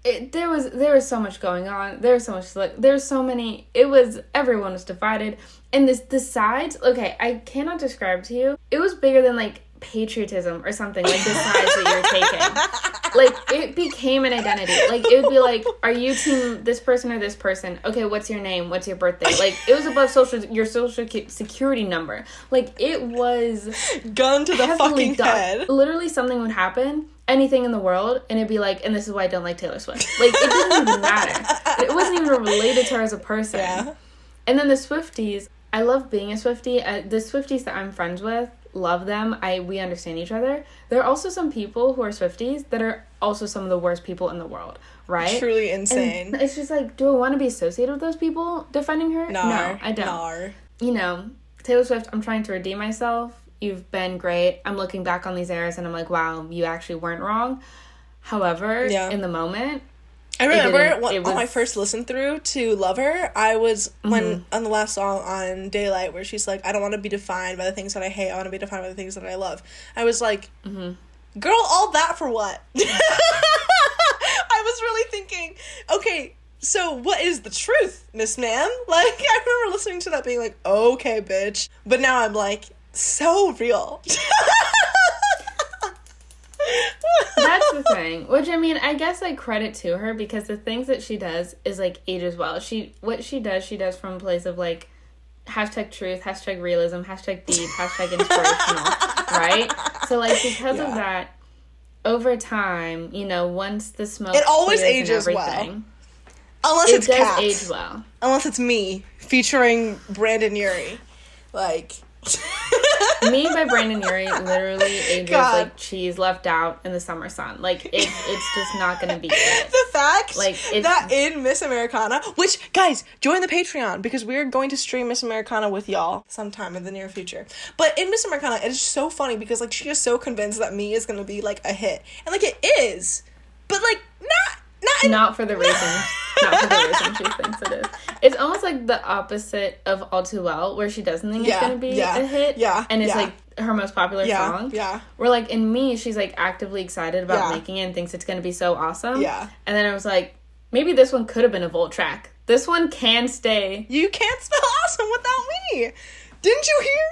it, there was there was so much going on. There was so much like there's so many. It was everyone was divided, and this the sides. Okay, I cannot describe to you. It was bigger than like patriotism or something like the sides that you're taking. Like it became an identity. Like it would be like, are you team this person or this person? Okay, what's your name? What's your birthday? Like it was above social your social security number. Like it was gun to the fucking done. head. Literally, something would happen anything in the world and it'd be like and this is why i don't like taylor swift like it didn't even matter it wasn't even related to her as a person yeah. and then the swifties i love being a swiftie uh, the swifties that i'm friends with love them. I we understand each other. There are also some people who are Swifties that are also some of the worst people in the world, right? Truly insane. And it's just like, do I want to be associated with those people defending her? no, I don't. Nar. You know, Taylor Swift. I'm trying to redeem myself. You've been great. I'm looking back on these errors and I'm like, wow, you actually weren't wrong. However, yeah. in the moment, I remember when, was... on my first listen through to Lover, I was mm-hmm. when on the last song on Daylight where she's like, I don't want to be defined by the things that I hate, I want to be defined by the things that I love. I was like, mm-hmm. girl, all that for what? [laughs] I was really thinking, okay, so what is the truth, Miss Man? [laughs] Like, I remember listening to that being like, okay, bitch. But now I'm like, so real. [laughs] That's the thing. Which I mean, I guess I credit to her because the things that she does is like ages well. She what she does, she does from a place of like hashtag truth, hashtag realism, hashtag deep, hashtag inspirational, [laughs] right? So like because yeah. of that, over time, you know, once the smoke it always ages well. Unless it it's does cats. age well. Unless it's me featuring Brendon Urie, like [laughs] me by Brendon Urie literally ages God. like cheese left out in the summer sun. Like it, it's just not gonna be it. [laughs] The fact like that in Miss Americana, which guys join the Patreon because we're going to stream Miss Americana with y'all sometime in the near future. But in Miss Americana, it is so funny because like she is so convinced that me is gonna be like a hit, and like it is, but like not not, not for the [laughs] reason. not for the reason she thinks it is. It's almost like the opposite of All Too Well, where she doesn't think yeah, it's gonna be yeah, a hit. Yeah. And it's yeah. like her most popular yeah, song. Yeah. Where like in me, she's like actively excited about yeah. making it and thinks it's gonna be so awesome. Yeah. And then I was like, maybe this one could have been a vault track. This one can stay. You can't spell awesome without me. Didn't you hear?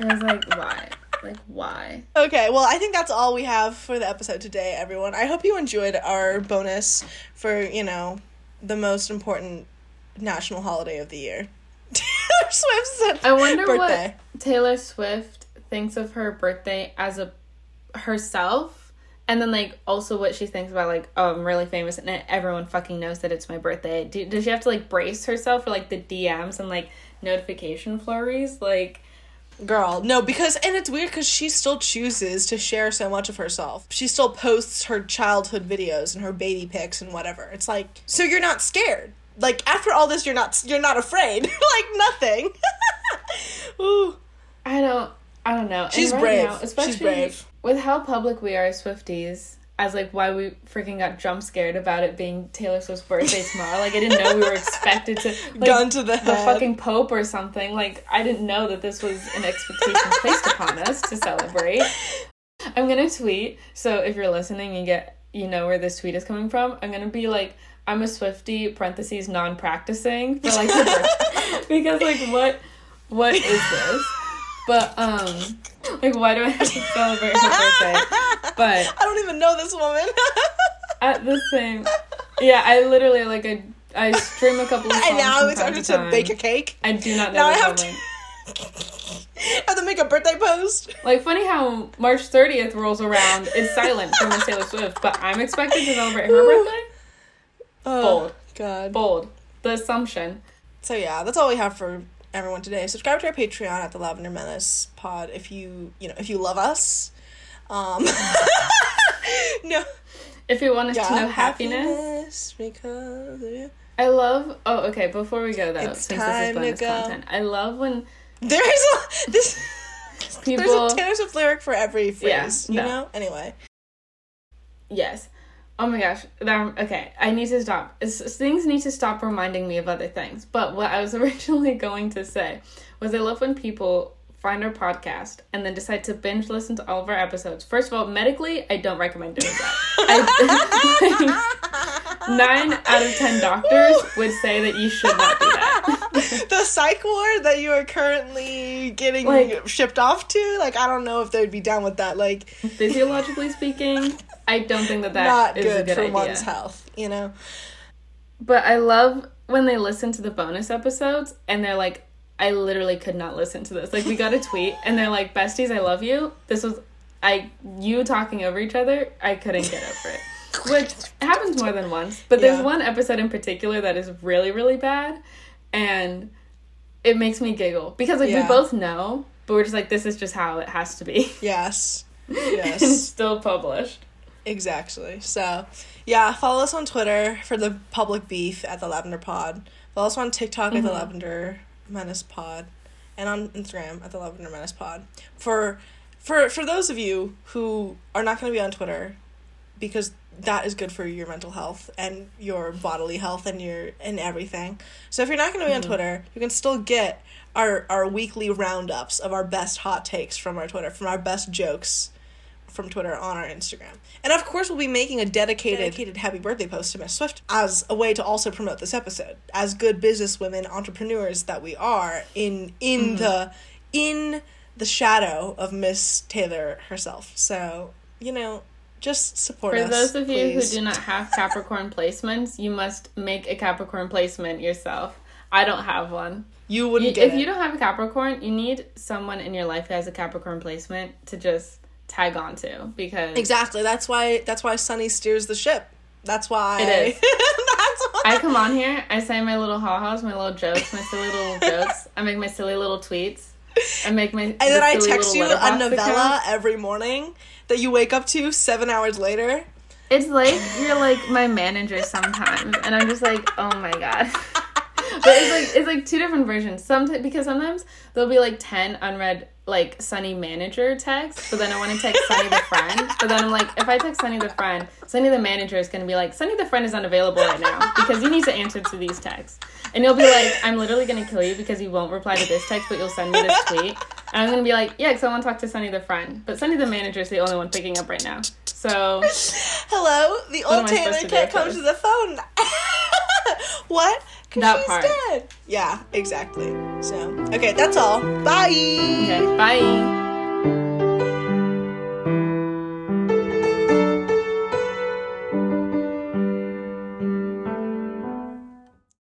I was like, why? Like, why? Okay, well, I think that's all we have for the episode today, everyone. I hope you enjoyed our bonus for, you know, the most important national holiday of the year. [laughs] Taylor Swift's birthday. I wonder birthday. what Taylor Swift thinks of her birthday as a herself and then like also what she thinks about like oh i'm really famous and everyone fucking knows that it's my birthday Do, does she have to like brace herself for like the dms and like notification flurries like Girl, no, because and it's weird because she still chooses to share so much of herself. She still posts her childhood videos and her baby pics and whatever. It's like, so you're not scared. Like after all this, you're not you're not afraid. [laughs] like nothing. [laughs] Ooh. I don't. I don't know. She's right brave. Now, especially She's brave. with how public we are as Swifties as like why we freaking got jump scared about it being Taylor Swift's birthday tomorrow. Like I didn't know we were expected to [laughs] like, gun to the head. the fucking Pope or something. Like I didn't know that this was an expectation [laughs] placed upon us to celebrate. I'm gonna tweet. So if you're listening, you get you know where this tweet is coming from. I'm gonna be like. I'm a Swiftie parentheses non practicing for like [laughs] because like what what is this? But um like why do I have to celebrate her birthday? But [laughs] I don't even know this woman. [laughs] at the same Yeah, I literally like I I stream a couple of songs. And now I'm excited to, to bake a cake. I do not know now I have to [laughs] have to make a birthday post. Like funny how March 30th rolls around, it's silent from Miss Taylor Swift, but I'm expected to celebrate her birthday. Oh, Bold. God. Bold. The assumption. So yeah, that's all we have for everyone today. Subscribe to our Patreon at the Lavender Menace Pod if you you know if you love us. Um, [laughs] no. If you want us to know happiness, happiness because I love. Oh, okay. Before we go though, it's since this is bonus content, I love when there is a this. People, there's a Taylor Swift lyric for every phrase. Yeah, you no. know. Anyway. Yes. Oh my gosh. That, okay, I need to stop. It's, things need to stop reminding me of other things. But what I was [laughs] originally going to say was I love when people find our podcast, and then decide to binge listen to all of our episodes, first of all, medically, I don't recommend doing that. I, [laughs] nine out of ten doctors [laughs] would say that you should not do that. the psych ward that you are currently getting Like- shipped off to, like I don't know if they'd be down with that. Like Physiologically speaking, I don't think that not that is good, a good for idea. one's health, you know. But I love when they listen to the bonus episodes and they're like, I literally could not listen to this. Like we got a tweet and they're like, Besties, I love you. This was I you talking over each other, I couldn't get over it. [laughs] Which happens more than once. But there's Yeah. one episode in particular that is really, really bad and it makes me giggle. Because like Yeah. we both know, but we're just like, this is just how it has to be. Yes. [laughs] and Yes. still published. Exactly. So, yeah, follow us on Twitter for the public beef at the Lavender Pod. Follow us on TikTok at the mm-hmm. Lavender Menace Pod, and on Instagram at the Lavender Menace Pod. For for for those of you who are not going to be on Twitter, because that is good for your mental health and your bodily health and your and everything. So if you're not going to be on mm-hmm. Twitter, you can still get our our weekly roundups of our best hot takes from our Twitter, from our best jokes from Twitter on our Instagram. And of course, we'll be making a dedicated, dedicated happy birthday post to Miss Swift as a way to also promote this episode. As good businesswomen, entrepreneurs that we are in in mm-hmm. the in the shadow of Miss Taylor herself. So, you know, just support For us. those of you who do not have Capricorn placements, you must make a Capricorn placement yourself. I don't have one. you You- wouldn't get if it. you don't have a Capricorn, you need someone in your life who has a Capricorn placement to just tag on to because Exactly. That's why that's why Sunny steers the ship. That's why It is. [laughs] that's why I come on here, I say my little ha-has, my little jokes, my silly little [laughs] jokes. I make my silly little tweets. I make my And then I text you a novella account. every morning that you wake up to seven hours later. It's like you're like my manager sometimes, and I'm just like, oh my god. [laughs] But it's like it's like two different versions. Sometimes because sometimes there'll be like ten unread like Sunny manager text, but then I want to text Sunny the friend. But then I'm like, if I text Sunny the friend, Sunny the manager is gonna be like, Sunny the friend is unavailable right now because you need to answer to these texts. And you'll be like, I'm literally gonna kill you because you won't reply to this text, but you'll send me this tweet. And I'm gonna be like, yeah, because I want to talk to Sunny the friend. But Sunny the manager is the only one picking up right now. So [laughs] Hello, the old Taylor can't come to the phone. [laughs] what? That she's part. dead. Yeah, exactly. So, okay, that's all. Bye. okay, bye.